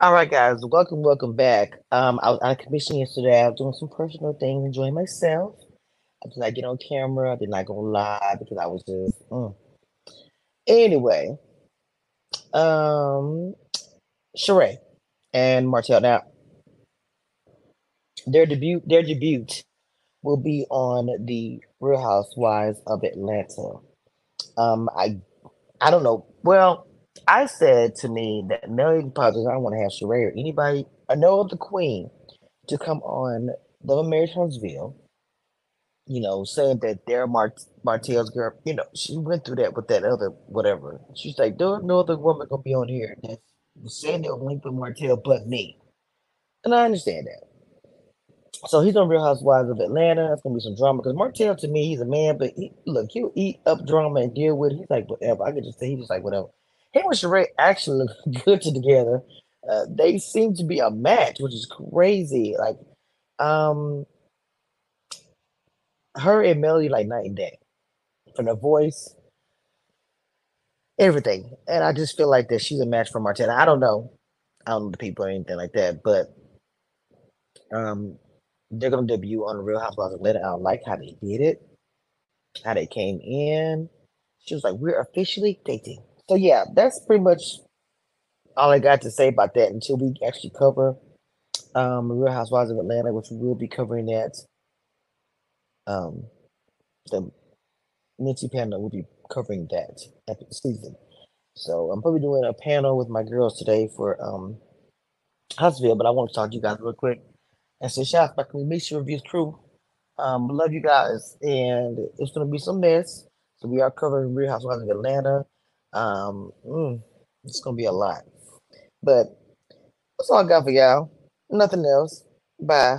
All right, guys, welcome, welcome back. Um, I was out of commission yesterday. I was doing some personal things, enjoying myself. I did not get on camera. I did not go live because I was just. Mm. Anyway, um, Sheree and Martell. Now, their debut, their debut will be on the Real Housewives of Atlanta. Um, I, I don't know. Well, I said to me that Melody Project, I want to have Sheree or anybody, I know the Queen, to come on Love and Marriage Huntsville. You know, saying that Dara Mart- Martell's girl, you know, she went through that with that other whatever. She's like, there's no other woman gonna be on here that's saying they'll link with Martell but me. And I understand that. So he's on Real Housewives of Atlanta. It's gonna be some drama because Martell to me, he's a man, but he, look, he'll eat up drama and deal with it. He's like whatever. I could just say he's just like whatever. Him and Sheree actually look good together. Uh, they seem to be a match, which is crazy. Like, um, her and Melody like night and day, from the voice, everything. And I just feel like that she's a match for Martell. I don't know, I don't know the people or anything like that, but um, they're gonna debut on Real Housewives of Atlanta. I like how they did it, how they came in. She was like, "We're officially dating." So yeah, that's pretty much all I got to say about that until we actually cover um Real Housewives of Atlanta, which we will be covering that. Um, the Minty panel will be covering that season. So I'm probably doing a panel with my girls today for um Huntsville, but I want to talk to you guys real quick and say shout out to Mix Reviews crew. Um, love you guys, and it's gonna be some mess. So we are covering Real Housewives of Atlanta. Um, mm, it's gonna be a lot, but that's all I got for y'all. Nothing else. Bye.